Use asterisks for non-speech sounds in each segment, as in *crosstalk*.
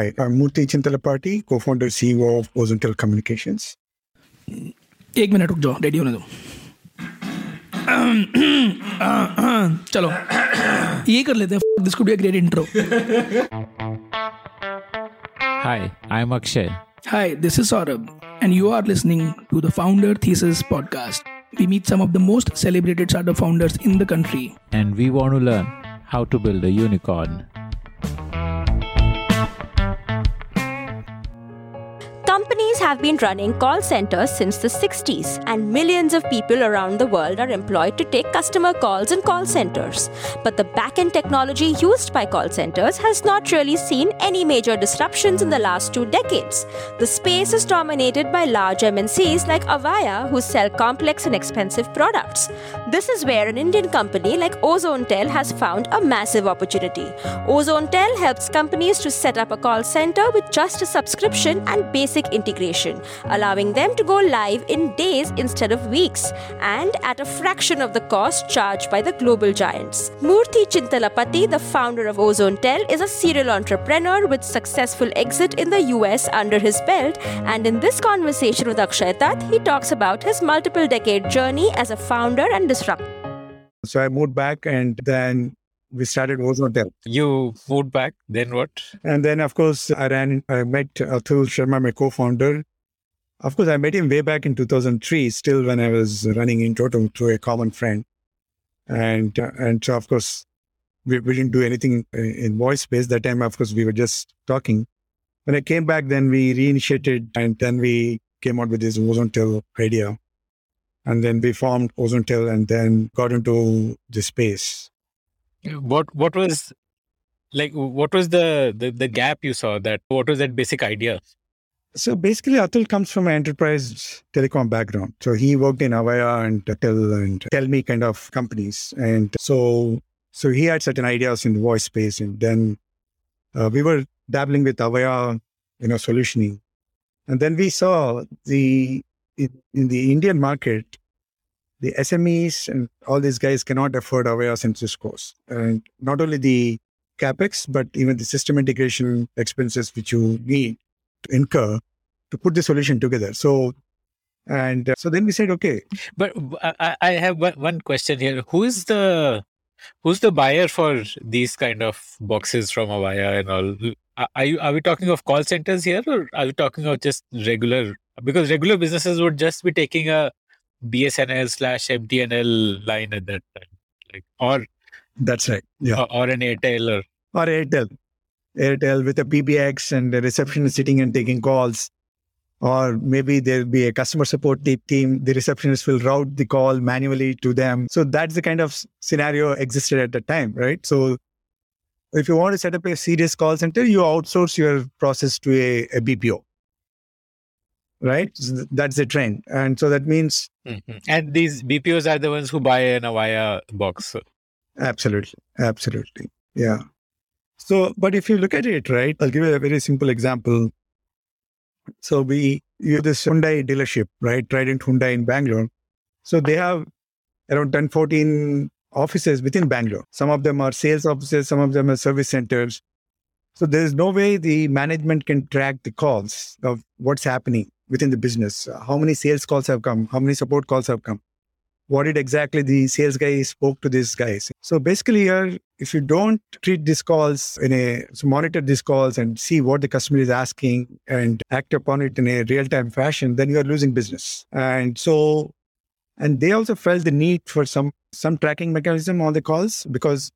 Hi, I'm uh, Murthy Chintalapati, co-founder CEO of Ozonetel Communications. एक minute रुक जाओ ready होने दो। चलो। ये कर लेते हैं this could be a great intro hi I am Akshay hi this is Saurabh and you are listening to the founder thesis podcast We meet some of the most celebrated startup founders in the country. And we want to learn how to build a unicorn. Have been running call centers since the 60s, and millions of people around the world are employed to take customer calls in call centers. But the back end technology used by call centers has not really seen any major disruptions in the last two decades. The space is dominated by large MNCs like Avaya, who sell complex and expensive products. This is where an Indian company like Ozonetel has found a massive opportunity. OzoneTel helps companies to set up a call center with just a subscription and basic integration, allowing them to go live in days instead of weeks and at a fraction of the cost charged by the global giants. Murthy Chintalapati, the founder of Ozonetel, is a serial entrepreneur with successful exit in the US under his belt. And in this conversation with Akshay Datt, he talks about his multiple decade journey as a founder and disruptor. So I moved back and then we started Ozonetel. You moved back, then what? And then, of course, I ran, I met Atul Sharma, my co-founder. Of course, I met him way back in 2003, still when I was running in Total through a common friend. And, uh, and so, of course, we, we didn't do anything in voice space. That time, of course, we were just talking. When I came back, then we reinitiated and then we came out with this Ozonetel idea. And then we formed Ozonetel and then got into the space. What what was like what was the, the the gap you saw that what was that basic idea? So basically, Atul comes from an enterprise telecom background. So he worked in Avaya and Tel and Tell Me kind of companies. And so so he had certain ideas in the voice space. And then uh, we were dabbling with Avaya, you know, solutioning. And then we saw the in, in the Indian market, the SMEs and all these guys cannot afford Avaya and Cisco's. And not only the capex, but even the system integration expenses which you need to incur to put the solution together. So, and uh, so then we said, okay. But I, I have one, one question here. Who is the who's the buyer for these kind of boxes from Avaya and all? Are you are we talking of call centers here, or are we talking of just regular? Because regular businesses would just be taking a BSNL slash MTNL line at that time, like or that's right, yeah, or, or an Airtel or or Airtel, Airtel with a PBX and the receptionist sitting and taking calls, or maybe there'll be a customer support team. The receptionist will route the call manually to them. So that's the kind of scenario existed at the time, right? So if you want to set up a serious call center, you outsource your process to a, a BPO right? So that's the trend. And so that means. Mm-hmm. And these BPOs are the ones who buy an Avaya box. Absolutely. Absolutely. Yeah. So, but if you look at it, right, I'll give you a very simple example. So we, you have this Hyundai dealership, right? Trident Hyundai in Bangalore. So they have around 10, 14 offices within Bangalore. Some of them are sales offices, some of them are service centers. So there's no way the management can track the calls of what's happening within the business. How many sales calls have come? How many support calls have come? What did exactly the sales guy spoke to these guys? So basically, here, if you don't treat these calls in a so monitor these calls and see what the customer is asking and act upon it in a real time fashion, then you are losing business. And so, and they also felt the need for some some tracking mechanism on the calls because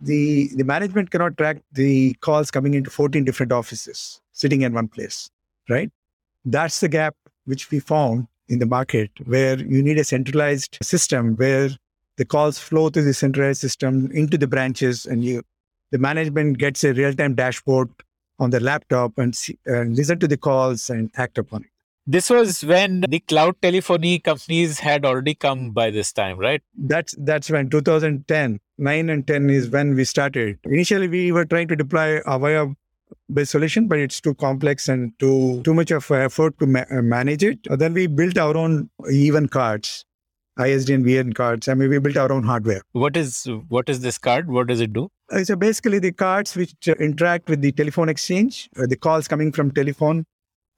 the the management cannot track the calls coming into 14 different offices sitting in one place, right? That's the gap which we found in the market where you need a centralized system where the calls flow through the centralized system into the branches and you the management gets a real-time dashboard on their laptop and, see, and listen to the calls and act upon it. This was when the cloud telephony companies had already come by this time, right? That's that's when 2010, 9 and 10 is when we started. Initially, we were trying to deploy Avaya based solution, but it's too complex and too too much of effort to ma- manage it. then we built our own even cards ISD and VN cards. I mean, we built our own hardware. What is what is this card? What does it do? Uh, So basically, the cards which uh, interact with the telephone exchange, uh, the calls coming from telephone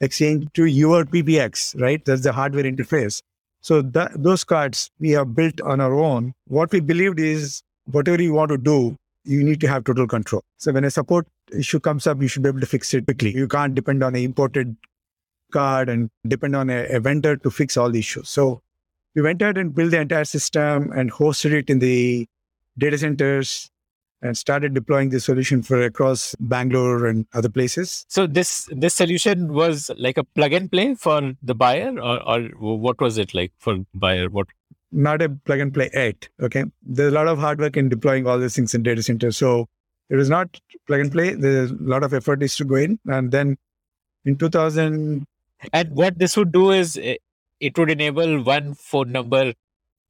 exchange to your PBX, right? That's the hardware interface. So that, those cards we have built on our own. What we believed is whatever you want to do, you need to have total control. So when a support issue comes up, you should be able to fix it quickly. You can't depend on an imported card and depend on a, a vendor to fix all the issues. So we went ahead and built the entire system and hosted it in the data centers and started deploying the solution for across Bangalore and other places. So this this solution was like a plug and play for the buyer, or, or what was it like for buyer? What Not a plug and play yet. Okay. There's a lot of hard work in deploying all these things in data centers. So it was not plug and play. There's a lot of effort is to go in. And then in 2000, and what this would do is it, it would enable one phone number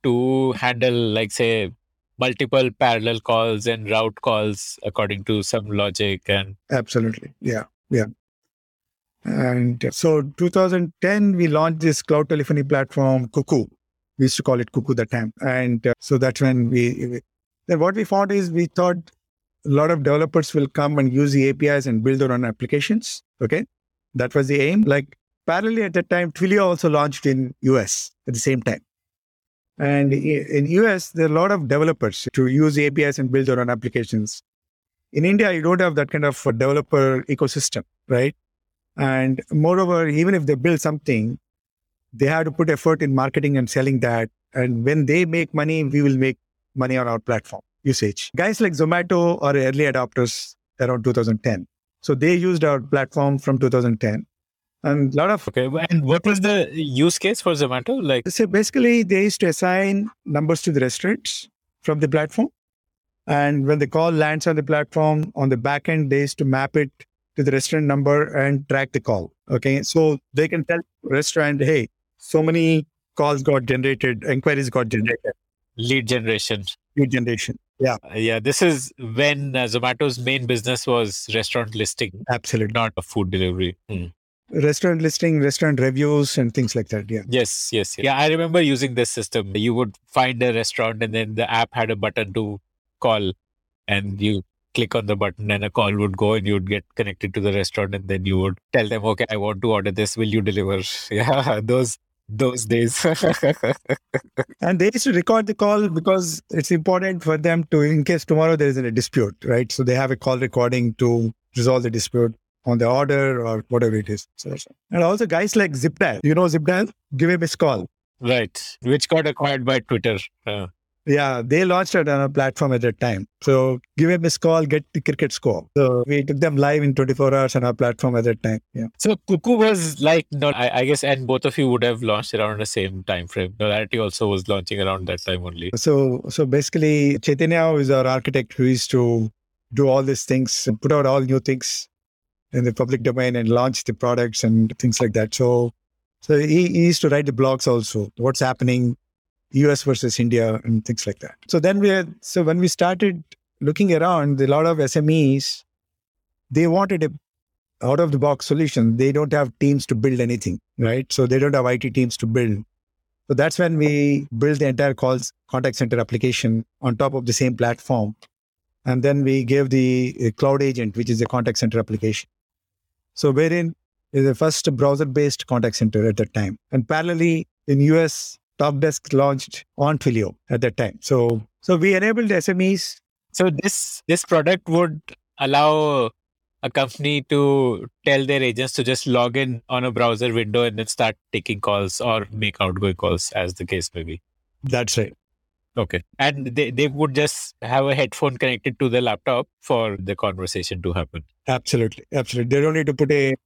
to handle, like say, multiple parallel calls and route calls according to some logic and absolutely. Yeah. Yeah. And so 2010, we launched this cloud telephony platform, KooKoo. We used to call it KooKoo that time. And uh, so that's when we, we- then what we found is we thought a lot of developers will come and use the APIs and build their own applications. Okay. That was the aim. Like parallelly at that time, Twilio also launched in US at the same time. And in US, there are a lot of developers to use APIs and build their own applications. In India, you don't have that kind of developer ecosystem, right? And moreover, even if they build something, they have to put effort in marketing and selling that. And when they make money, we will make money on our platform usage. Guys like Zomato are early adopters around 2010. So they used our platform from 2010. And a lot of okay. And what was the use case for Zomato? Like so basically, they used to assign numbers to the restaurants from the platform. And when the call lands on the platform, on the back end, they used to map it to the restaurant number and track the call. Okay. So they can tell restaurant, hey, so many calls got generated, inquiries got generated, lead generation. lead generation. Yeah, Uh, yeah, this is when uh, Zomato's main business was restaurant listing, absolutely. not a food delivery. Hmm. Restaurant listing, restaurant reviews, and things like that. Yeah. Yes, yes, yes. Yeah, I remember using this system. You would find a restaurant and then the app had a button to call and you click on the button and a call would go and you'd get connected to the restaurant and then you would tell them, okay, I want to order this. Will you deliver? *laughs* Yeah, those those days. *laughs* And they used to record the call because it's important for them to, in case tomorrow there is a dispute, right? So they have a call recording to resolve the dispute on the order or whatever it is. So, and also guys like Zipdial, you know Zipdial, give him his call. right. Which got acquired by Twitter. Uh, Yeah, they launched it on a platform at that time. So give a call, get the cricket score. So we took them live in 24 hours on our platform at that time. Yeah. so KooKoo was like, no, I, I guess, and both of you would have launched around the same time frame. Knowlarity also was launching around that time only. So so basically Chaitanya is our architect who used to do all these things and put out all new things in the public domain and launch the products and things like that. So so he, he used to write the blogs also, what's happening, US versus India and things like that. So then we had so when we started looking around, a lot of SMEs, they wanted a out of the box solution. They don't have teams to build anything, right? So they don't have IT teams to build. So that's when we built the entire calls contact center application on top of the same platform. And then we gave the uh, cloud agent, which is a contact center application. So wherein is the first browser-based contact center at that time. And parallelly in US, Talkdesk launched on Twilio at that time. So so we enabled SMEs. So this this product would allow a company to tell their agents to just log in on a browser window and then start taking calls or make outgoing calls as the case may be. That's right. Okay. And they, they would just have a headphone connected to the laptop for the conversation to happen. Absolutely. Absolutely. They don't need to put a,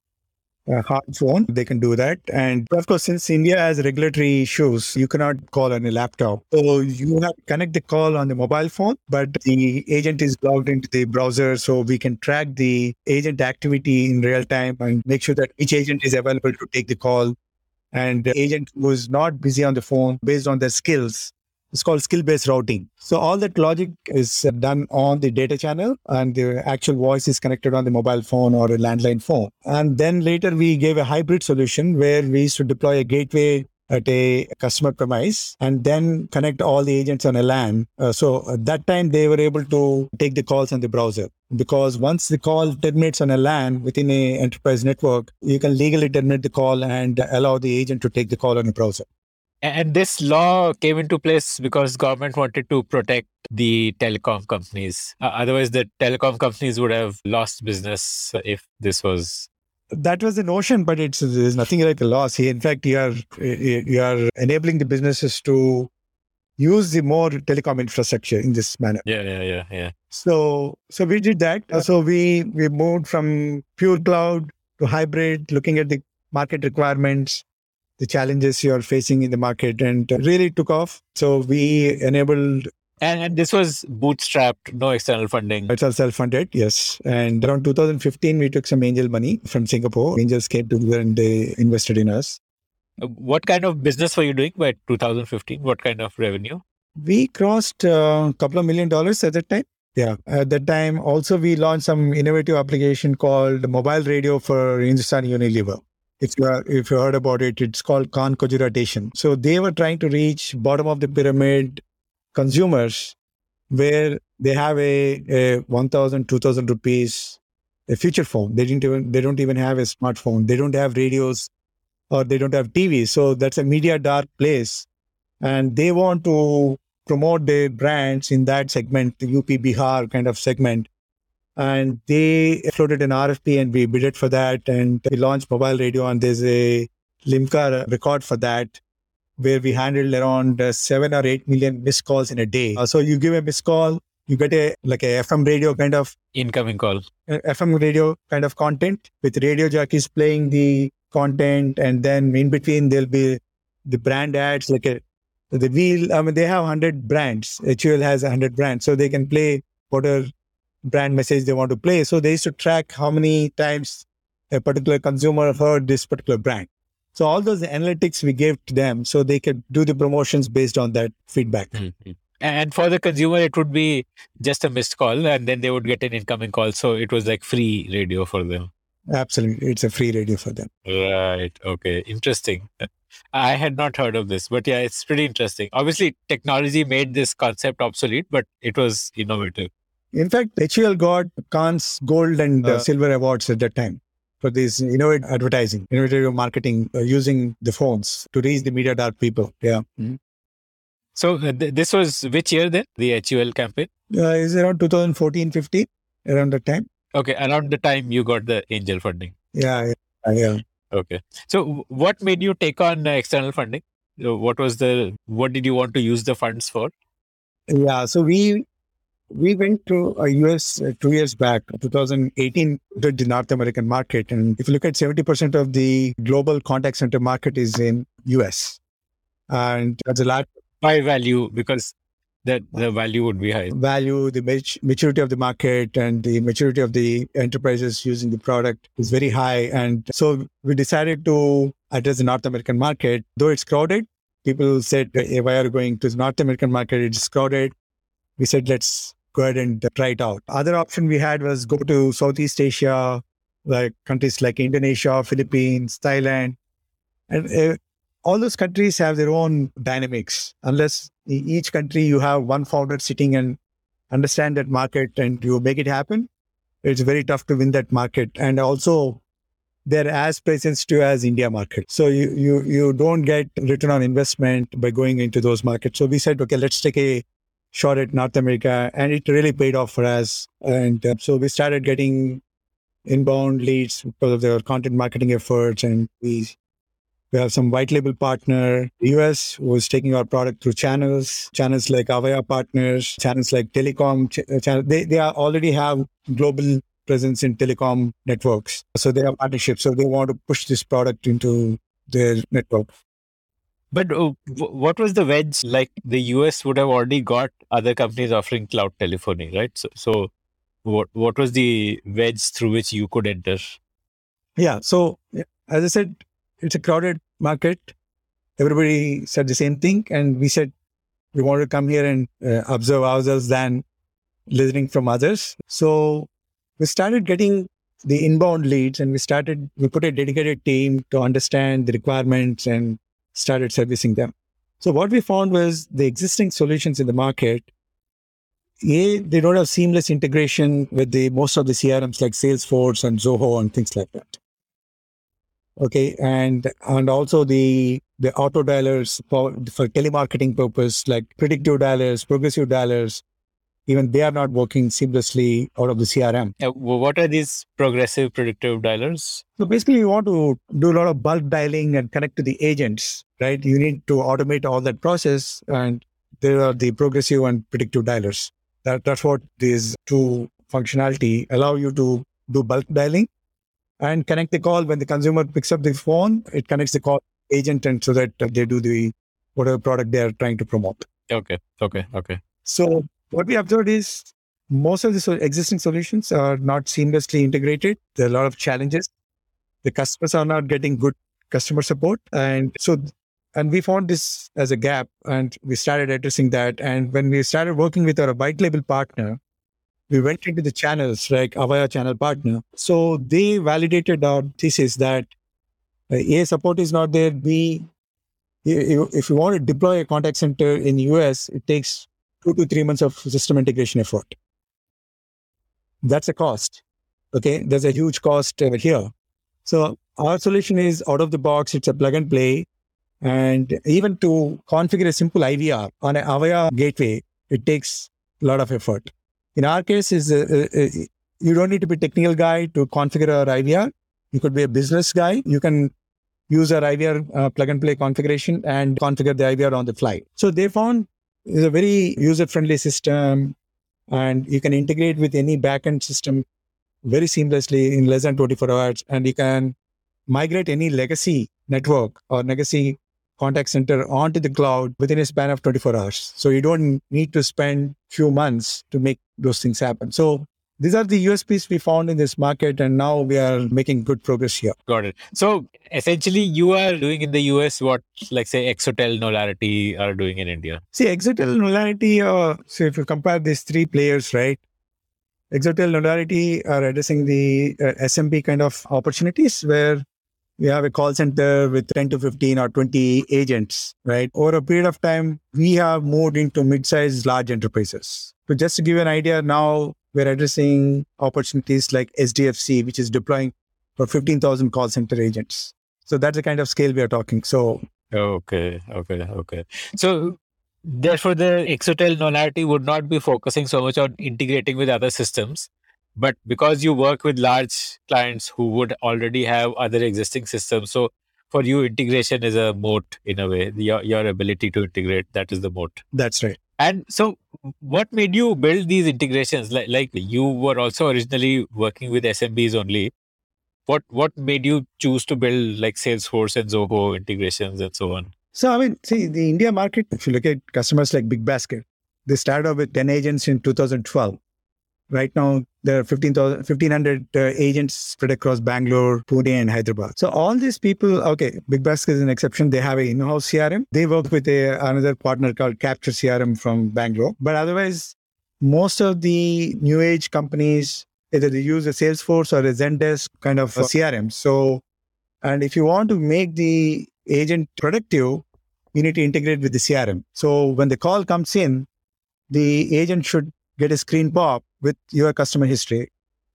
Uh, a hard phone. They can do that. And of course, since India has regulatory issues, you cannot call on a laptop. So you have to connect the call on the mobile phone, but the agent is logged into the browser. So we can track the agent activity in real time and make sure that each agent is available to take the call. And the agent who is not busy on the phone based on their skills it's called skill based routing. So all that logic is done on the data channel and the actual voice is connected on the mobile phone or a landline phone. And then later we gave a hybrid solution where we used to deploy a gateway at a customer premise and then connect all the agents on a LAN. Uh, so at that time, they were able to take the calls on the browser because once the call terminates on a LAN within a enterprise network, you can legally terminate the call and allow the agent to take the call on a browser. And this law came into place because government wanted to protect the telecom companies. Uh, otherwise, the telecom companies would have lost business if this was that was the notion, but it's there's nothing like a loss. In fact, you are you are enabling the businesses to use the more telecom infrastructure in this manner. Yeah, yeah, yeah, yeah. So so we did that. So we we moved from pure cloud to hybrid, looking at the market requirements, the challenges you are facing in the market, and really took off. So we enabled and, and this was bootstrapped, no external funding. It's all self-funded, yes. And around 2015, we took some angel money from Singapore. Angels came together and they invested in us. Uh, what kind of business were you doing by 2015? What kind of revenue? We crossed a couple of million dollars at that time. Yeah. At that time, also we launched some innovative application called mobile radio for Hindustan Unilever. If you, are, if you heard about it, it's called Khajura So they were trying to reach bottom of the pyramid consumers where they have a, a 1000 2000 rupees a feature phone. They didn't even they don't even have a smartphone. They don't have radios or they don't have tv so that's a media dark place. And they want to promote their brands in that segment the up bihar kind of segment and they floated an rfp and we bid it for that and we launched mobile radio and there's a limca record for that where we handled around uh, seven or eight million missed calls in a day. Uh, so you give a missed call, you get a like a FM radio kind of incoming call, FM radio kind of content with radio jockeys playing the content, and then in between there'll be the brand ads like a the wheel. I mean, they have hundred brands. HUL has hundred brands, so they can play whatever brand message they want to play. So they used to track how many times a particular consumer heard this particular brand. So all those analytics we gave to them so they could do the promotions based on that feedback. Mm-hmm. And for the consumer, it would be just a missed call and then they would get an incoming call. So it was like free radio for them. Absolutely. It's a free radio for them. Right. Okay. Interesting. I had not heard of this, but yeah, it's pretty interesting. Obviously, technology made this concept obsolete, but it was innovative. In fact, HUL got Cannes Gold and uh, Silver Awards at that time for this innovative advertising, innovative marketing uh, using the phones to reach the media dark people. Yeah. Mm-hmm. So uh, th- this was which year then, the HUL campaign? Uh, it's around 2014, 15, around that time. Okay, around the time you got the angel funding. Yeah, yeah. yeah. Okay. So what made you take on uh, external funding? Uh, what was the, what did you want to use the funds for? Yeah, so we we went to a US uh, two years back, 2018, to the North American market. And if you look at 70% of the global contact center market is in US. And that's a lot. By value, because that the value would be high. Value, the maturity of the market and the maturity of the enterprises using the product is very high. And so we decided to address the North American market. Though it's crowded, people said, hey, why are you going to the North American market? It's crowded. We said, let's go ahead and try it out. Other option we had was go to Southeast Asia, like countries like Indonesia, Philippines, Thailand. And uh, all those countries have their own dynamics. Unless each country you have one founder sitting and understand that market and you make it happen, it's very tough to win that market. And also they're as price sensitive as India market. So you, you you don't get return on investment by going into those markets. So we said, okay, let's take a shot at North America, and it really paid off for us. And uh, so we started getting inbound leads because of their content marketing efforts, and we we have some white label partner. US who is taking our product through channels, channels like Avaya partners, channels like telecom. Ch- uh, channel, they they are already have global presence in telecom networks, so they have partnerships. So they want to push this product into their network. But uh, what was the wedge? Like the US would have already got other companies offering cloud telephony, right? So, so what what was the wedge through which you could enter? Yeah. So as I said, it's a crowded market. Everybody said the same thing, and we said we want to come here and uh, observe ourselves than listening from others. So we started getting the inbound leads, and we started we put a dedicated team to understand the requirements and started servicing them. So what we found was the existing solutions in the market, A, they don't have seamless integration with the most of the CRMs like Salesforce and Zoho and things like that. Okay. And and also the the auto dialers for, for telemarketing purpose, like predictive dialers, progressive dialers, even they are not working seamlessly out of the CRM. Uh, what are these progressive predictive dialers? So basically, you want to do a lot of bulk dialing and connect to the agents, right? You need to automate all that process, and there are the progressive and predictive dialers. That that's what these two functionality allow you to do bulk dialing and connect the call when the consumer picks up the phone. It connects the call agent, and so that they do the whatever product they are trying to promote. Okay. Okay. Okay. So what we observed is most of the so- existing solutions are not seamlessly integrated. There are a lot of challenges. The customers are not getting good customer support. And so, and we found this as a gap and we started addressing that. And when we started working with our white label partner, we went into the channels like Avaya channel partner. So they validated our thesis that uh, A, support is not there. B, if you want to deploy a contact center in US, it takes two to three months of system integration effort. That's a cost. Okay. There's a huge cost uh, here. So our solution is out of the box. It's a plug and play. And even to configure a simple IVR on an Avaya gateway, it takes a lot of effort. In our case, is uh, uh, uh you don't need to be a technical guy to configure our IVR. You could be a business guy. You can use our IVR uh, plug and play configuration and configure the IVR on the fly. So they found it's a very user friendly system and you can integrate with any backend system very seamlessly in less than 24 hours. And you can migrate any legacy network or legacy contact center onto the cloud within a span of 24 hours. So you don't need to spend few months to make those things happen. So these are the USPs we found in this market, and now we are making good progress here. Got it. So essentially, you are doing in the US what, like, say, Exotel, Knowlarity are doing in India. See, Exotel, Knowlarity, Uh, so if you compare these three players, right? Exotel, Knowlarity are addressing the uh, SMB kind of opportunities where we have a call center with 10 to 15 or 20 agents, right? Over a period of time, we have moved into mid-sized large enterprises. So just to give you an idea, now we're addressing opportunities like HDFC, which is deploying for 15,000 call center agents. So that's the kind of scale we are talking. So, okay, okay, okay. So, therefore, the Exotel Knowlarity would not be focusing so much on integrating with other systems, but because you work with large clients who would already have other existing systems, so for you, integration is a moat in a way. Your your ability to integrate that is the moat. That's right. And so, what made you build these integrations? Like, like you were also originally working with SMBs only. What what made you choose to build like Salesforce and Zoho integrations and so on? So, I mean, see, the India market, if you look at customers like Big Basket, they started off with 10 agents in 2012. Right now, there are 1,500 uh, agents spread across Bangalore, Pune, and Hyderabad. So all these people, okay, Big Basket is an exception. They have a in-house CRM. They work with a, another partner called Kapture CRM from Bangalore. But otherwise, most of the new age companies, either they use a Salesforce or a Zendesk kind of CRM. So, and if you want to make the agent productive, you need to integrate with the CRM. So when the call comes in, the agent should get a screen pop with your customer history.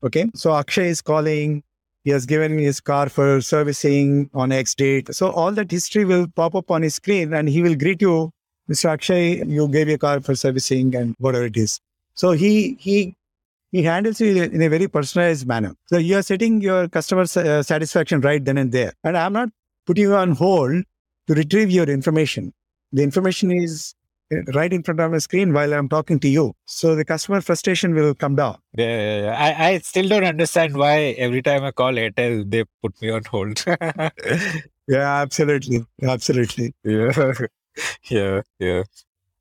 Okay. So Akshay is calling. He has given me his car for servicing on X date. So all that history will pop up on his screen and he will greet you, Mr. Akshay, you gave your car for servicing and whatever it is. So he, he, he handles you in a very personalized manner. So you are setting your customer uh, satisfaction right then and there. And I'm not putting you on hold to retrieve your information. The information is right in front of my screen while I'm talking to you. So the customer frustration will come down. Yeah, yeah, yeah. I, I still don't understand why every time I call Airtel, they put me on hold. *laughs* yeah, absolutely. Absolutely. Yeah. *laughs* Yeah. Yeah.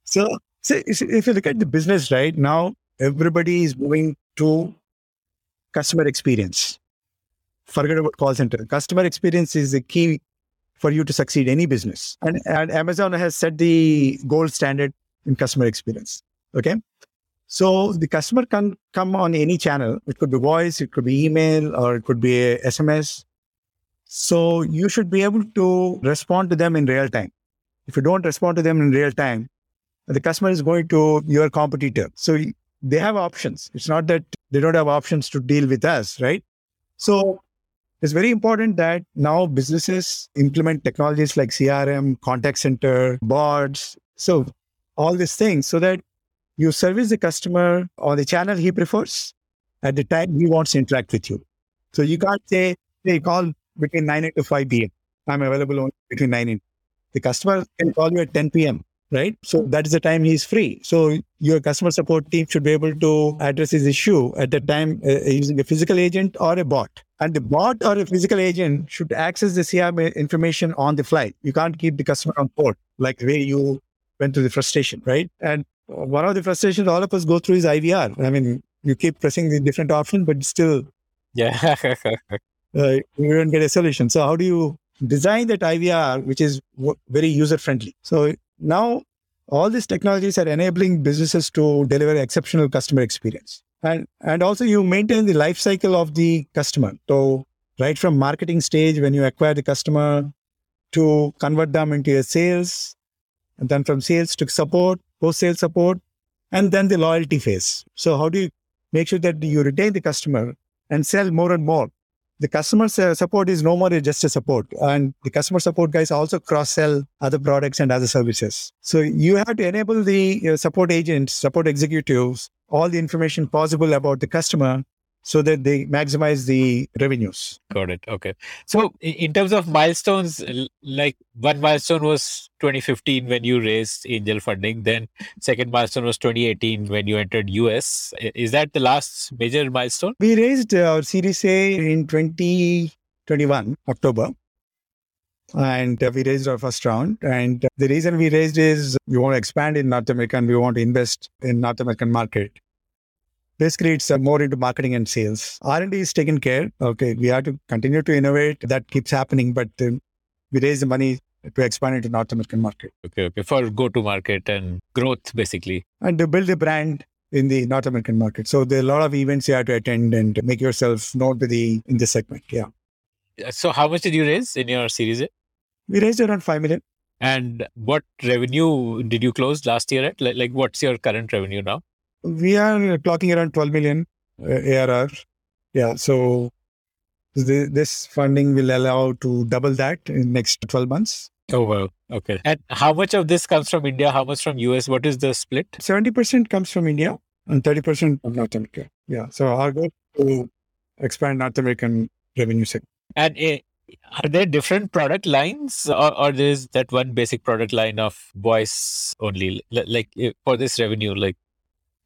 So, so if you look at the business right now, everybody is moving to customer experience. Forget about call center. Customer experience is the key for you to succeed any business. And, and Amazon has set the gold standard in customer experience. Okay. So the customer can come on any channel. It could be voice, it could be email, or it could be SMS. So you should be able to respond to them in real time. If you don't respond to them in real time, the customer is going to your competitor. So they have options. It's not that they don't have options to deal with us, right? So it's very important that now businesses implement technologies like CRM, contact center, bots. So all these things so that you service the customer on the channel he prefers at the time he wants to interact with you. So you can't say, hey, call between 9 a.m. to 5 p.m. I'm available only between 9 and the customer can call you at 10 p.m right? So that is the time he's free. So your customer support team should be able to address his issue at the time uh, using a physical agent or a bot. And the bot or a physical agent should access the CRM information on the fly. You can't keep the customer on board like the way you went through the frustration, right? And one of the frustrations all of us go through is IVR. I mean, you keep pressing the different options, but still, yeah, *laughs* uh, you don't get a solution. So how do you design that IVR, which is w- very user friendly? So now, all these technologies are enabling businesses to deliver exceptional customer experience. And, and also you maintain the life cycle of the customer. So right from marketing stage, when you acquire the customer to convert them into a sales, and then from sales to support, post-sales support, and then the loyalty phase. So how do you make sure that you retain the customer and sell more and more? The customer support is no more just a support. And the customer support guys also cross sell other products and other services. So you have to enable the uh, support agents support executives all the information possible about the customer so that they maximize the revenues. Got it. Okay. So, in terms of milestones, like one milestone was 2015 when you raised angel funding, then second milestone was 2018 when you entered US. Is that the last major milestone? We raised our Series A in 2021 October. And uh, we raised our first round. And uh, the reason we raised is we want to expand in North America and we want to invest in North American market basically it's uh, more into marketing and sales. R&d is taken care okay we have to continue to innovate. That keeps happening but we raise the money to expand into north american market. Okay okay for go to market and growth basically. And to build a brand in the north american market. So there are a lot of events you have to attend and make yourself known to the in this segment yeah. So how much did you raise in your series a? We raised around 5 million. And what revenue did you close last year at? Like, like what's your current revenue now we are clocking around 12 million uh, ARR. Yeah. So the, this funding will allow to double that in next 12 months. Oh, wow. Okay. And how much of this comes from India? How much from US? What is the split? 70% comes from India and 30% from North America. Yeah. So our goal to expand North American revenue segment. And uh, are there different product lines or, or there's that one basic product line of voice only like eh, for this revenue like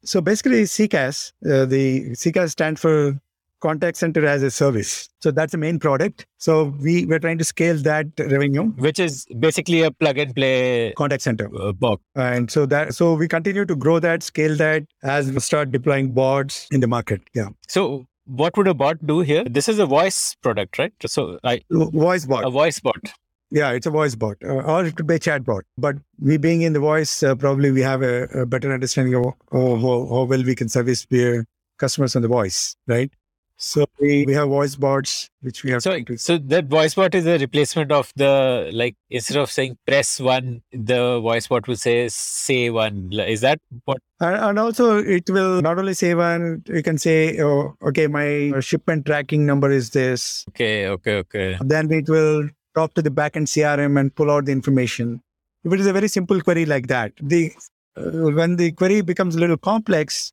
so basically, CCaaS, uh, the CCaaS stands for Contact Center as a Service. So that's the main product. So we we're trying to scale that revenue, which is basically a plug and play contact center uh, bot. And so that so we continue to grow that, scale that as we start deploying bots in the market. Yeah. So what would a bot do here? This is a voice product, right? So I voice bot. A voice bot. Yeah, it's a voice bot, uh, or it could be a chat bot. But we being in the voice, uh, probably we have a, a better understanding of, how, how, well we can service their customers on the voice, right? So we, we have voice bots which we have. So, so that voice bot is a replacement of the like instead of saying press one, the voice bot will say say one. Is that what? And, and also it will not only say one. You can say, oh, okay, my shipment tracking number is this. Okay, okay, okay. Then it will talk to the backend CRM and pull out the information. If it is a very simple query like that, the uh, when the query becomes a little complex,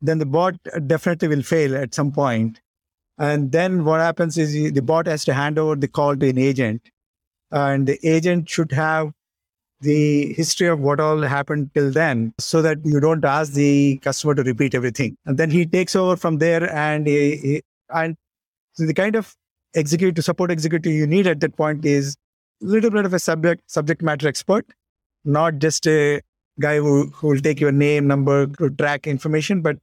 then the bot definitely will fail at some point. And then what happens is the bot has to hand over the call to an agent, and the agent should have the history of what all happened till then so that you don't ask the customer to repeat everything. And then he takes over from there and he, he, and so the kind of executive to support executive you need at that point is a little bit of a subject subject matter expert, not just a guy who, who will take your name, number to track information, but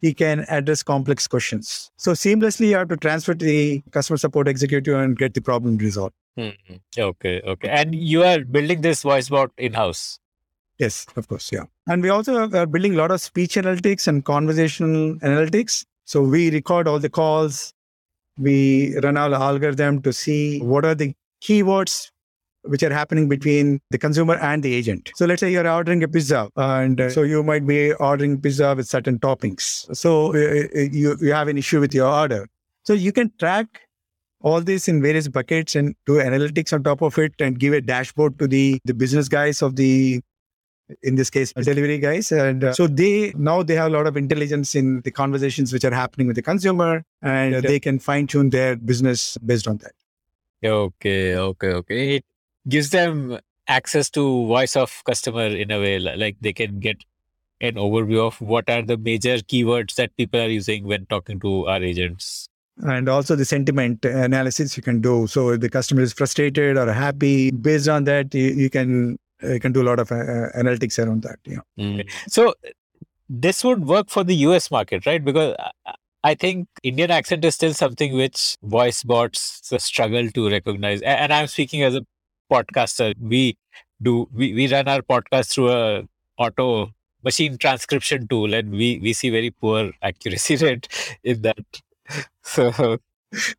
he can address complex questions. So seamlessly, you have to transfer to the customer support executive and get the problem resolved. Mm-hmm. Okay, okay. And you are building this voice bot in house. Yes, of course, yeah. And we also are building a lot of speech analytics and conversational analytics. So we record all the calls, We run our algorithm to see what are the keywords which are happening between the consumer and the agent. So let's say you're ordering a pizza, and uh, so you might be ordering pizza with certain toppings. So uh, uh, you, you have an issue with your order. So you can track all this in various buckets and do analytics on top of it and give a dashboard to the, the business guys of the in this case delivery guys. And uh, so they now they have a lot of intelligence in the conversations which are happening with the consumer and they can fine tune their business based on that. Okay okay okay. It gives them access to voice of customer in a way like they can get an overview of what are the major keywords that people are using when talking to our agents. And also the sentiment analysis you can do. So if the customer is frustrated or happy based on that you, you can you can do a lot of uh, analytics around that yeah mm. so this would work for the us market right because I think Indian accent is still something which voice bots struggle to recognize. And I'm speaking as a podcaster. We do we, we run our podcast through a auto machine transcription tool and we we see very poor accuracy *laughs* rate in that. So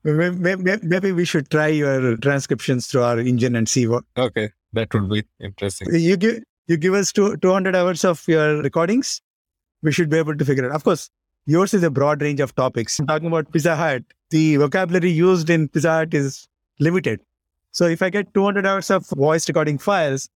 maybe, maybe we should try your transcriptions through our engine and see what. Okay, that would be interesting. You give you give us two, 200 hours of your recordings, we should be able to figure it. Of course, yours is a broad range of topics. I'm talking about Pizza Hut, the vocabulary used in Pizza Hut is limited. So if I get 200 hours of voice recording files,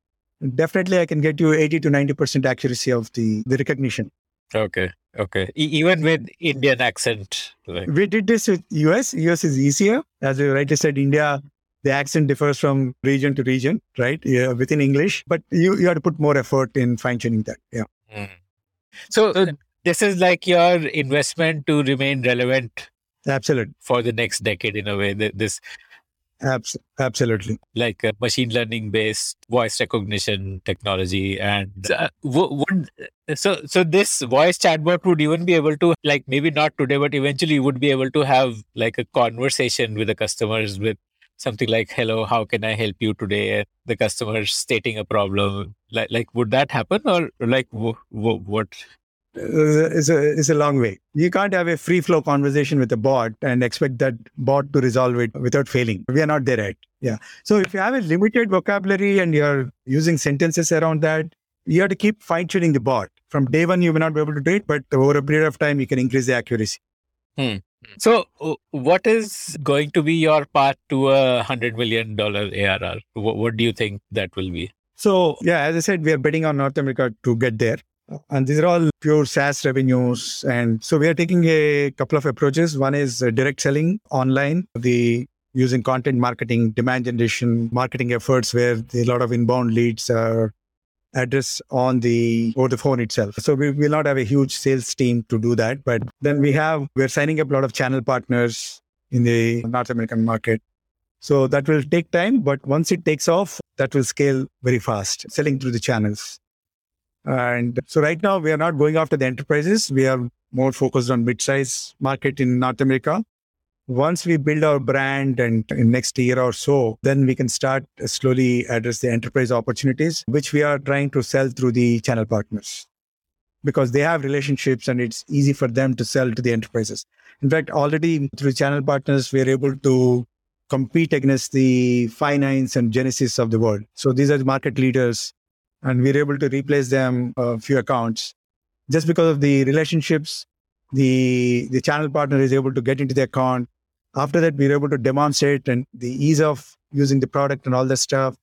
definitely I can get you 80 to 90% accuracy of the, the recognition. Okay. Okay. E- even with Indian accent. Like... We did this with US. US is easier. As you rightly said, India, the accent differs from region to region, right? Yeah, within English, but you, you have to put more effort in fine tuning that. Yeah. Mm. So, uh, this is like your investment to remain relevant absolutely for the next decade in a way this Abs- absolutely like a machine learning based voice recognition technology and uh, would so so this voice chatbot would even be able to like maybe not today but eventually would be able to have like a conversation with the customers with something like hello how can i help you today the customer stating a problem like like would that happen or like w- w- what is a is a long way. You can't have a free flow conversation with a bot and expect that bot to resolve it without failing. We are not there yet. Yeah. So if you have a limited vocabulary and you're using sentences around that, you have to keep fine tuning the bot. From day one, you may not be able to do it, but over a period of time, you can increase the accuracy. Hmm. So, what is going to be your path to a hundred million dollar ARR? What, what do you think that will be? So, yeah, as I said, we are betting on North America to get there. And these are all pure SaaS revenues. And so we are taking a couple of approaches. One is uh, direct selling online, the using content marketing, demand generation, marketing efforts where a lot of inbound leads are addressed on the over the phone itself. So we will not have a huge sales team to do that. But then we have we're signing up a lot of channel partners in the North American market. So that will take time, but once it takes off, that will scale very fast, selling through the channels. And so right now we are not going after the enterprises. We are more focused on mid-size market in North America. Once we build our brand and in next year or so, then we can start slowly address the enterprise opportunities, which we are trying to sell through the channel partners because they have relationships and it's easy for them to sell to the enterprises. In fact, already through channel partners, we're able to compete against the Five9s and genesys of the world. So these are the market leaders and we're able to replace them a few accounts just because of the relationships the the channel partner is able to get into the account after that we were able to demonstrate and the ease of using the product and all that stuff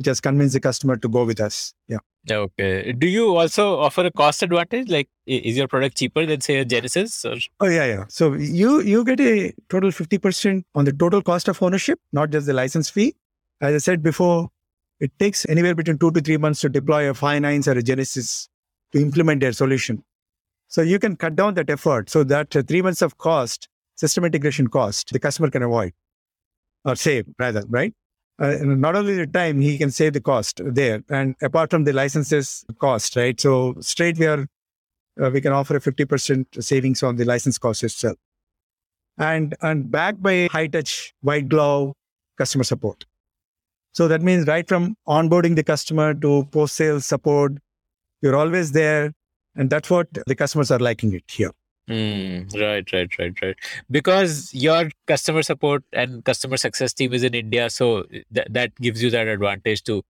just has convinced the customer to go with us. Yeah. Okay. Do you also offer a cost advantage? Like is your product cheaper than say a genesys or? Oh yeah yeah. So you you get a total 50% on the total cost of ownership not just the license fee. As i said before it takes anywhere between two to three months to deploy a Five9s or a Genesys to implement their solution. So you can cut down that effort so that uh, three months of cost, system integration cost, the customer can avoid or save rather, right? Uh, not only the time, he can save the cost there. And apart from the licenses cost, right? So straight we are, uh, we can offer a 50% savings on the license cost itself. And, and backed by high touch, white glove customer support. So that means right from onboarding the customer to post sales support, you're always there. And that's what the customers are liking it here. Mm, right, right, right, right. Because your customer support and customer success team is in India, so th- that gives you that advantage to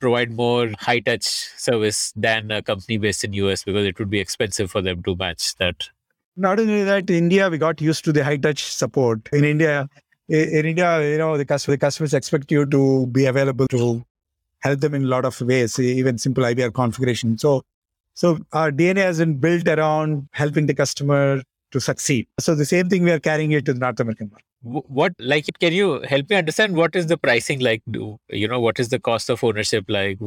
provide more high touch service than a company based in US because it would be expensive for them to match that. Not only that, in India we got used to the high touch support. In India, in India, you know, the, customer, the customers expect you to be available to help them in a lot of ways, even simple IVR configuration. So so our DNA has been built around helping the customer to succeed. So the same thing we are carrying it to the North American market. What like it? can you help me understand what is the pricing like? Do you know what is the cost of ownership like?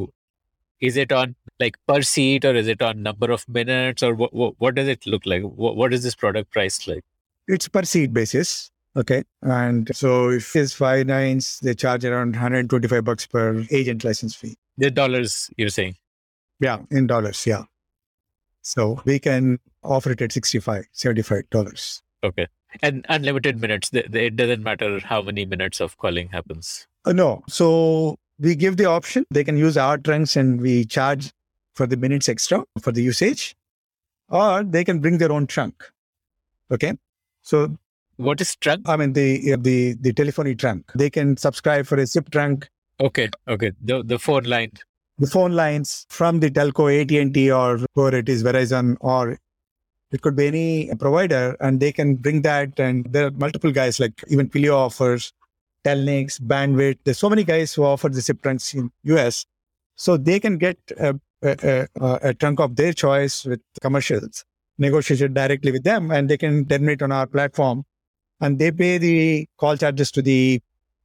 Is it on like per seat or is it on number of minutes or what? What, what does it look like? What, what is this product price like? It's per seat basis. Okay. And so if it's five nines, they charge around 125 bucks per agent license fee. The dollars you're saying? Yeah, in dollars. Yeah. So we can offer it at 65 $75. Okay. And unlimited minutes. It doesn't matter how many minutes of calling happens. Uh, no. So we give the option. They can use our trunks and we charge for the minutes extra for the usage, or they can bring their own trunk. Okay. So what is trunk? I mean the the the telephony trunk. They can subscribe for a SIP trunk. Okay. Okay. The the phone line the phone lines from the telco AT&T or whoever it is, Verizon, or it could be any provider, and they can bring that. And there are multiple guys like even Twilio offers, Telnyx, Bandwidth. There's so many guys who offer the SIP trunks in US, so they can get a, a, a, a trunk of their choice with commercials negotiated directly with them, and they can terminate on our platform, and they pay the call charges to the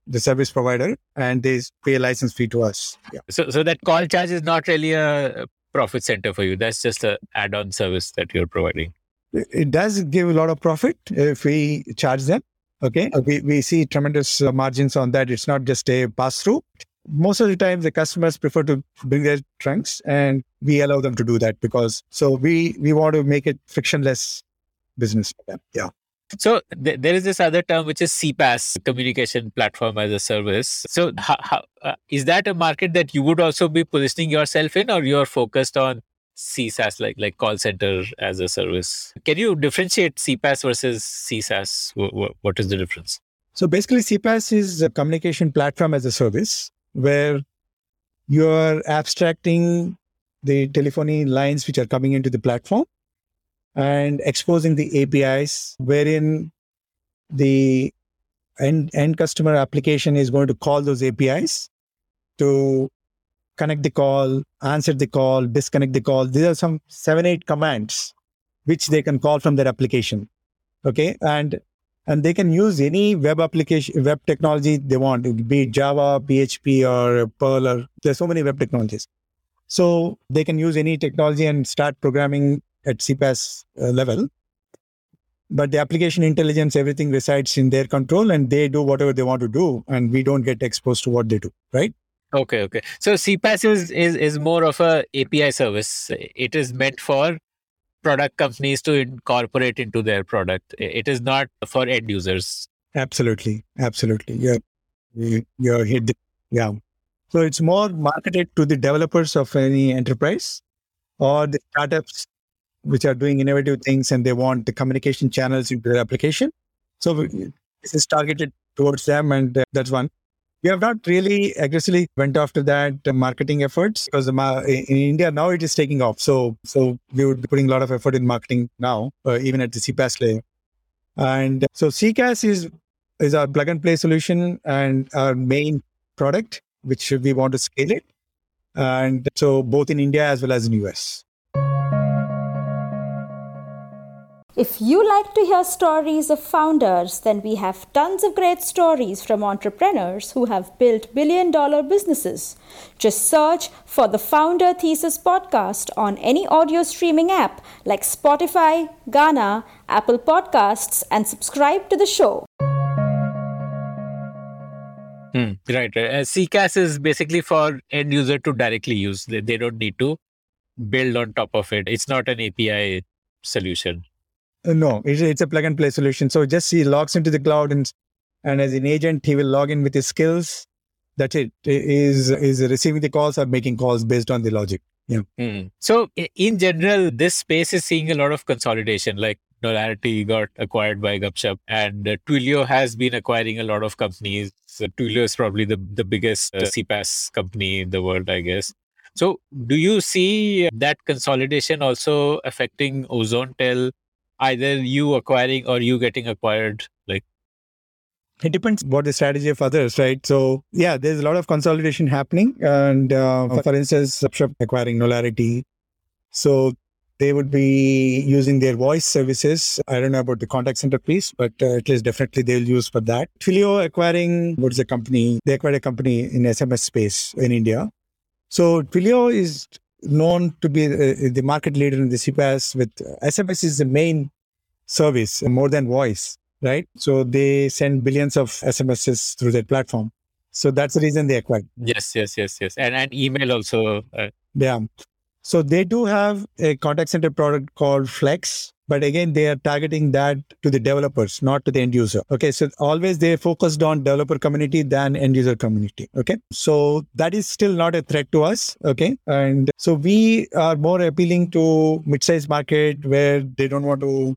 the service provider and they pay a license fee to us. Yeah. So, so that call charge is not really a profit center for you. That's just a add-on service that you're providing. It does give a lot of profit if we charge them. Okay. We, we see tremendous margins on that. It's not just a pass through. Most of the time, the customers prefer to bring their trunks and we allow them to do that because so we, we want to make it frictionless business for them. Yeah. So th- there is this other term which is CPaaS, communication platform as a service. So how, how, uh, is that a market that you would also be positioning yourself in, or you're focused on CCaaS, like like call center as a service? Can you differentiate CPaaS versus CCaaS? W- what is the difference? So basically, CPaaS is a communication platform as a service where you're abstracting the telephony lines which are coming into the platform and exposing the APIs wherein the end, end customer application is going to call those APIs to connect the call, answer the call, disconnect the call. These are some seven, eight commands which they can call from their application. Okay. And and they can use any web application, web technology they want, it be Java, PHP, or Perl, or there's so many web technologies. So they can use any technology and start programming at CPaaS uh, level. But the application intelligence, everything resides in their control and they do whatever they want to do. And we don't get exposed to what they do, right? Okay, okay. So CPaaS is, is, is more of a API service. It is meant for product companies to incorporate into their product. It is not for end users. Absolutely. Absolutely. Yeah. You, you're hit. The, yeah. So it's more marketed to the developers of any enterprise or the startups which are doing innovative things and they want the communication channels into their application. So this is targeted towards them, and uh, that's one. We have not really aggressively went after that uh, marketing efforts because in India now it is taking off. So so we would be putting a lot of effort in marketing now, uh, even at the CPaaS layer. And so CCaaS is is our plug and play solution and our main product, which we want to scale it. And so both in India as well as in US. If you like to hear stories of founders, then we have tons of great stories from entrepreneurs who have built billion dollar businesses. Just search for the Founder Thesis podcast on any audio streaming app like Spotify, Gaana, Apple Podcasts, and subscribe to the show. Hmm, right, right. Uh, CCaaS is basically for end user to directly use. They, they don't need to build on top of it. It's not an API solution. Uh, no, it's, it's a plug and play solution. So just he logs into the cloud and and as an agent, he will log in with his skills. That's it. Is is receiving the calls or making calls based on the logic. Yeah. Mm. So in general, this space is seeing a lot of consolidation. Like Knowlarity got acquired by Gupshup, and uh, Twilio has been acquiring a lot of companies. So Twilio is probably the, the biggest uh, CPaaS company in the world, I guess. So, do you see that consolidation also affecting Ozonetel, either you acquiring or you getting acquired? Like, it depends what the strategy of others, right? So, yeah, there's a lot of consolidation happening. And uh, for instance, acquiring Knowlarity. So, they would be using their voice services. I don't know about the contact center piece, but uh, at least definitely they'll use for that. Twilio acquiring, what is the company? They acquired a company in SMS space in India. So Twilio is known to be uh, the market leader in the CPaaS with SMS is the main service more than voice, right? So they send billions of SMSs through their platform. So that's the reason they acquired. Yes, yes, yes, yes. And, and email also. Uh, yeah. So they do have a contact center product called Flex, but again, they are targeting that to the developers, not to the end user. Okay. So always they're focused on developer community than end user community. Okay. So that is still not a threat to us. Okay. And so we are more appealing to mid-sized market where they don't want to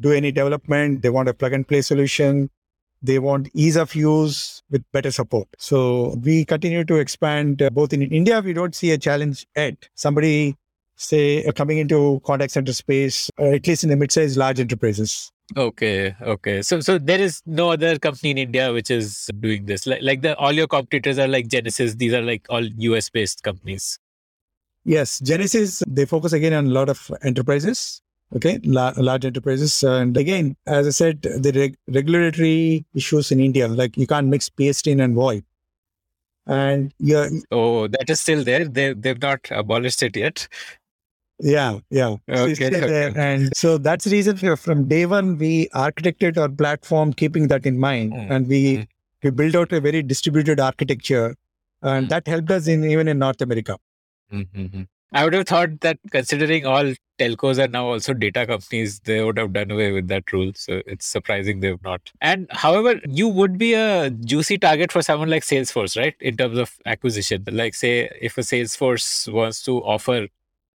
do any development. They want a plug and play solution. They want ease of use with better support. So we continue to expand uh, both in India. We don't see a challenge yet. Somebody say uh, coming into contact center space, uh, at least in the mid-sized large enterprises. Okay, okay. So, so there is no other company in India which is doing this. Like, like the all your competitors are like Genesys. These are like all US based companies. Yes, Genesys. They focus again on a lot of enterprises okay La- large enterprises and again as i said the reg- regulatory issues in india like you can't mix pst and voip and yeah oh that is still there they they've not abolished it yet yeah yeah okay, okay. and so that's the reason for, from day one we architected our platform keeping that in mind mm. and we mm. we built out a very distributed architecture and mm. that helped us in even in north america mm-hmm. I would have thought that considering all telcos are now also data companies, they would have done away with that rule. So it's surprising they've not. And however, you would be a juicy target for someone like Salesforce, right? In terms of acquisition. Like, say, if a Salesforce wants to offer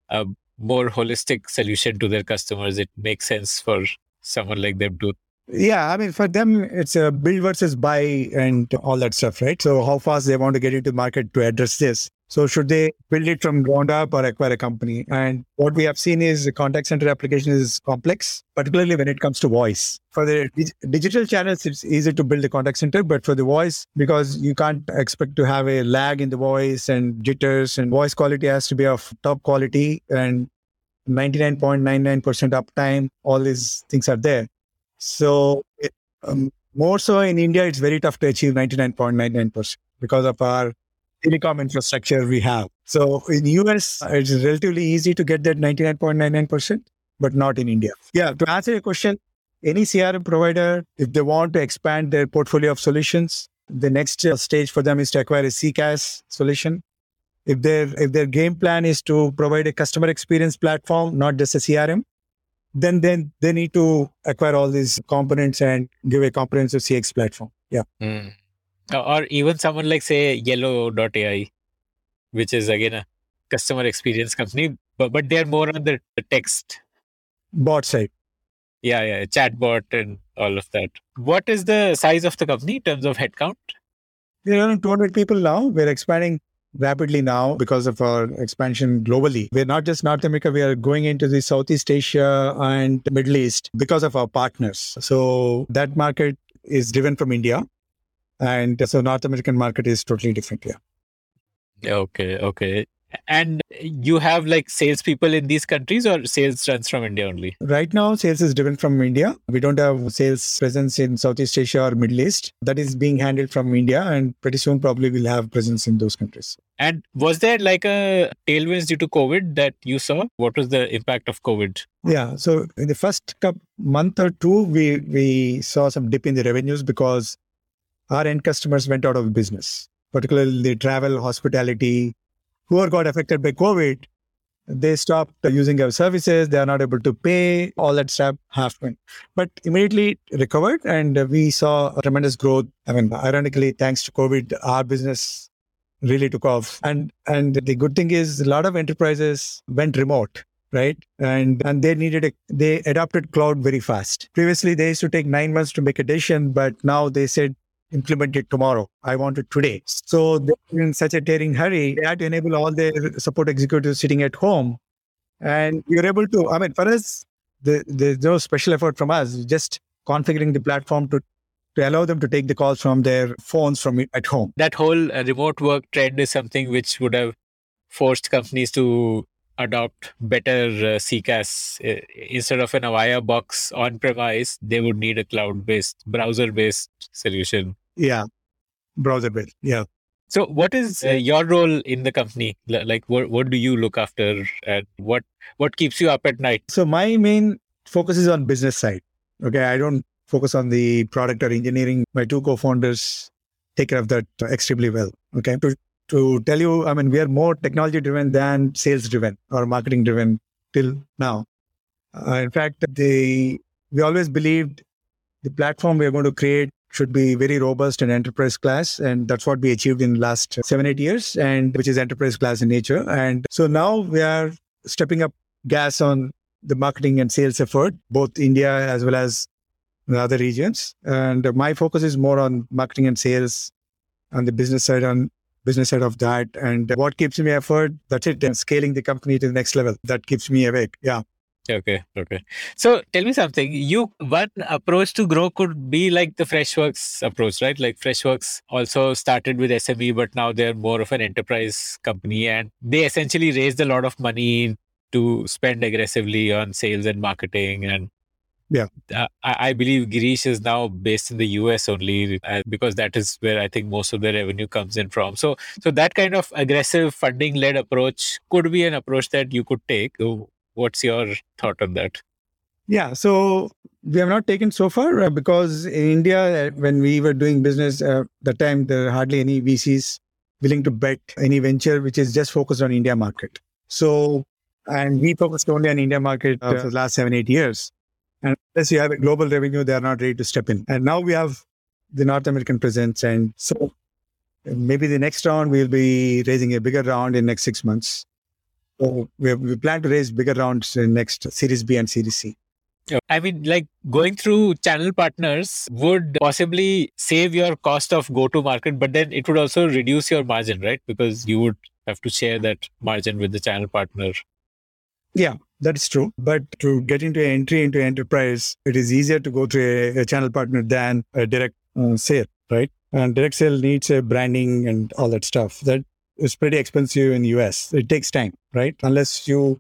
a more holistic solution to their customers, it makes sense for someone like them to yeah, I mean, for them, it's a build versus buy and all that stuff, right? So, how fast they want to get into market to address this. So should they build it from ground up or acquire a company? And what we have seen is the contact center application is complex, particularly when it comes to voice. For the digital channels, it's easy to build a contact center, but for the voice, because you can't expect to have a lag in the voice and jitters and voice quality has to be of top quality and 99.99% uptime, all these things are there. So it, um, more so in India, it's very tough to achieve 99.99% because of our telecom infrastructure we have. So in US, it's relatively easy to get that 99.99%, but not in India. Yeah, to answer your question, any CRM provider, if they want to expand their portfolio of solutions, the next uh, stage for them is to acquire a CCaaS solution. If their if their game plan is to provide a customer experience platform, not just a CRM, then then they need to acquire all these components and give a comprehensive CX platform. Yeah. Mm or even someone like say yellow.ai which is again a customer experience company but but they're more on the, the text. Bot side. Yeah yeah chatbot and all of that. What is the size of the company in terms of headcount? We're around 200 people now. We're expanding rapidly now because of our expansion globally. We're not just North America, we are going into the Southeast Asia and Middle East because of our partners. So that market is driven from India. And so North American market is totally different. Yeah. Okay. Okay. And you have like salespeople in these countries or sales runs from India only? Right now, sales is driven from India. We don't have sales presence in Southeast Asia or Middle East. That is being handled from India and pretty soon probably we'll have presence in those countries. And was there like a tailwinds due to COVID that you saw? What was the impact of COVID? Yeah. So in the first month or two, we, we saw some dip in the revenues because our end customers went out of business, particularly the travel, hospitality, who got affected by COVID. They stopped using our services. They are not able to pay. All that stuff happened, but immediately recovered, and we saw tremendous growth. I mean, ironically, thanks to COVID, our business really took off. And and the good thing is, a lot of enterprises went remote right? And and they needed a, they adopted cloud very fast. Previously, they used to take nine months to make a decision, but now they said implement it tomorrow. I want it today. So they're in such a tearing hurry, they had to enable all their support executives sitting at home. And you're able to, I mean, for us, the, there's no special effort from us, just configuring the platform to to allow them to take the calls from their phones from at home. That whole uh, remote work trend is something which would have forced companies to adopt better uh, CCaaS. Uh, instead of an Avaya box on premise, they would need a cloud based, browser based solution. Yeah, browser based. Yeah. So, what is uh, your role in the company? Like, what what do you look after, and what what keeps you up at night? So, my main focus is on business side. Okay, I don't focus on the product or engineering. My two co-founders take care of that extremely well. Okay, to to tell you, I mean, we are more technology driven than sales driven or marketing driven till now. Uh, in fact, the we always believed the platform we are going to create should be very robust and enterprise class, and that's what we achieved in last seven eight years, and which is enterprise class in nature. And so now we are stepping up gas on the marketing and sales effort, both India as well as the other regions. And my focus is more on marketing and sales on the business side on business side of that. And what keeps me effort, that's it. And scaling the company to the next level. That keeps me awake. Yeah. Okay. Okay. So tell me something. You one approach to grow could be like the Freshworks approach, right? Like Freshworks also started with SME, but now they're more of an enterprise company and they essentially raised a lot of money to spend aggressively on sales and marketing and yeah, uh, I, I, believe Girish is now based in the US only uh, because that is where I think most of the revenue comes in from. So, so that kind of aggressive funding-led approach could be an approach that you could take. What's your thought on that? Yeah, so we have not taken so far uh, because in India, uh, when we were doing business, uh, that time there are hardly any VCs willing to bet any venture which is just focused on India market. So, and we focused only on India market uh, for the last seven, eight years. And unless you have a global revenue, they are not ready to step in. And now we have the North American presence. And so maybe the next round, we'll be raising a bigger round in next six months. So we, we plan to raise bigger rounds in next Series B and Series C. I mean, like going through channel partners would possibly save your cost of go to market, but then it would also reduce your margin, right? Because you would have to share that margin with the channel partner. Yeah, that is true. But to get into entry into enterprise, it is easier to go through a, a channel partner than a direct uh, sale, right? And direct sale needs a branding and all that stuff. That is pretty expensive in US. It takes time, right? Unless you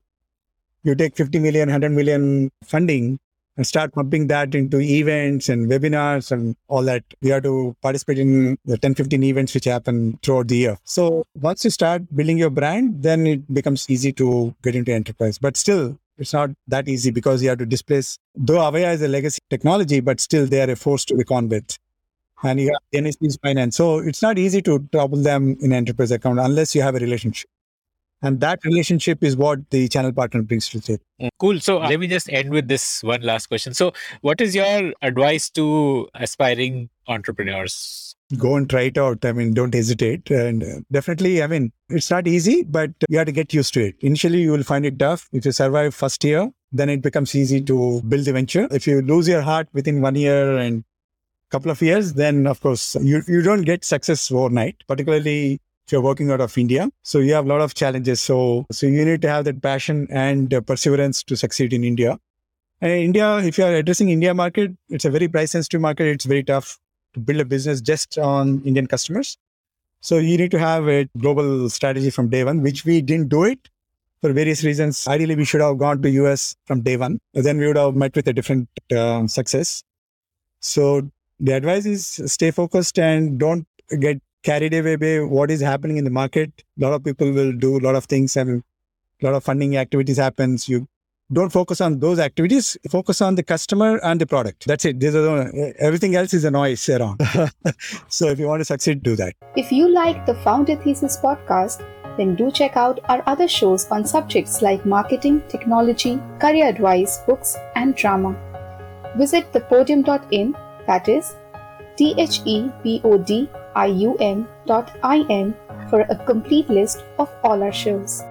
you take 50 million, 100 million funding, and start pumping that into events and webinars and all that. We have to participate in the 10, 15 events which happen throughout the year. So once you start building your brand, then it becomes easy to get into enterprise. But still, it's not that easy because you have to displace, though Avaya is a legacy technology, but still they are a force to be con with. And you have Genesys Finance. So it's not easy to trouble them in enterprise account unless you have a relationship. And that relationship is what the channel partner brings to the table. Mm, cool. So uh, let me just end with this one last question. So, what is your advice to aspiring entrepreneurs? Go and try it out. I mean, don't hesitate. And uh, definitely, I mean, it's not easy, but you have to get used to it. Initially, you will find it tough. If you survive first year, then it becomes easy to build the venture. If you lose your heart within one year and couple of years, then of course you, you don't get success overnight, particularly if you're working out of India. So you have a lot of challenges. So, so you need to have that passion and uh, perseverance to succeed in India. And in India, if you are addressing India market, it's a very price sensitive market. It's very tough to build a business just on Indian customers. So you need to have a global strategy from day one, which we didn't do it for various reasons. Ideally, we should have gone to US from day one. Then we would have met with a different uh, success. So the advice is stay focused and don't get carried away by what is happening in the market. A lot of people will do a lot of things and a lot of funding activities happens. You don't focus on those activities. Focus on the customer and the product. That's it. The, everything else is a noise around. *laughs* so if you want to succeed, do that. If you like the Founder Thesis podcast, then do check out our other shows on subjects like marketing, technology, career advice, books, and drama. Visit thepodium.in, that is T H E P O D ium.in for a complete list of all our shows.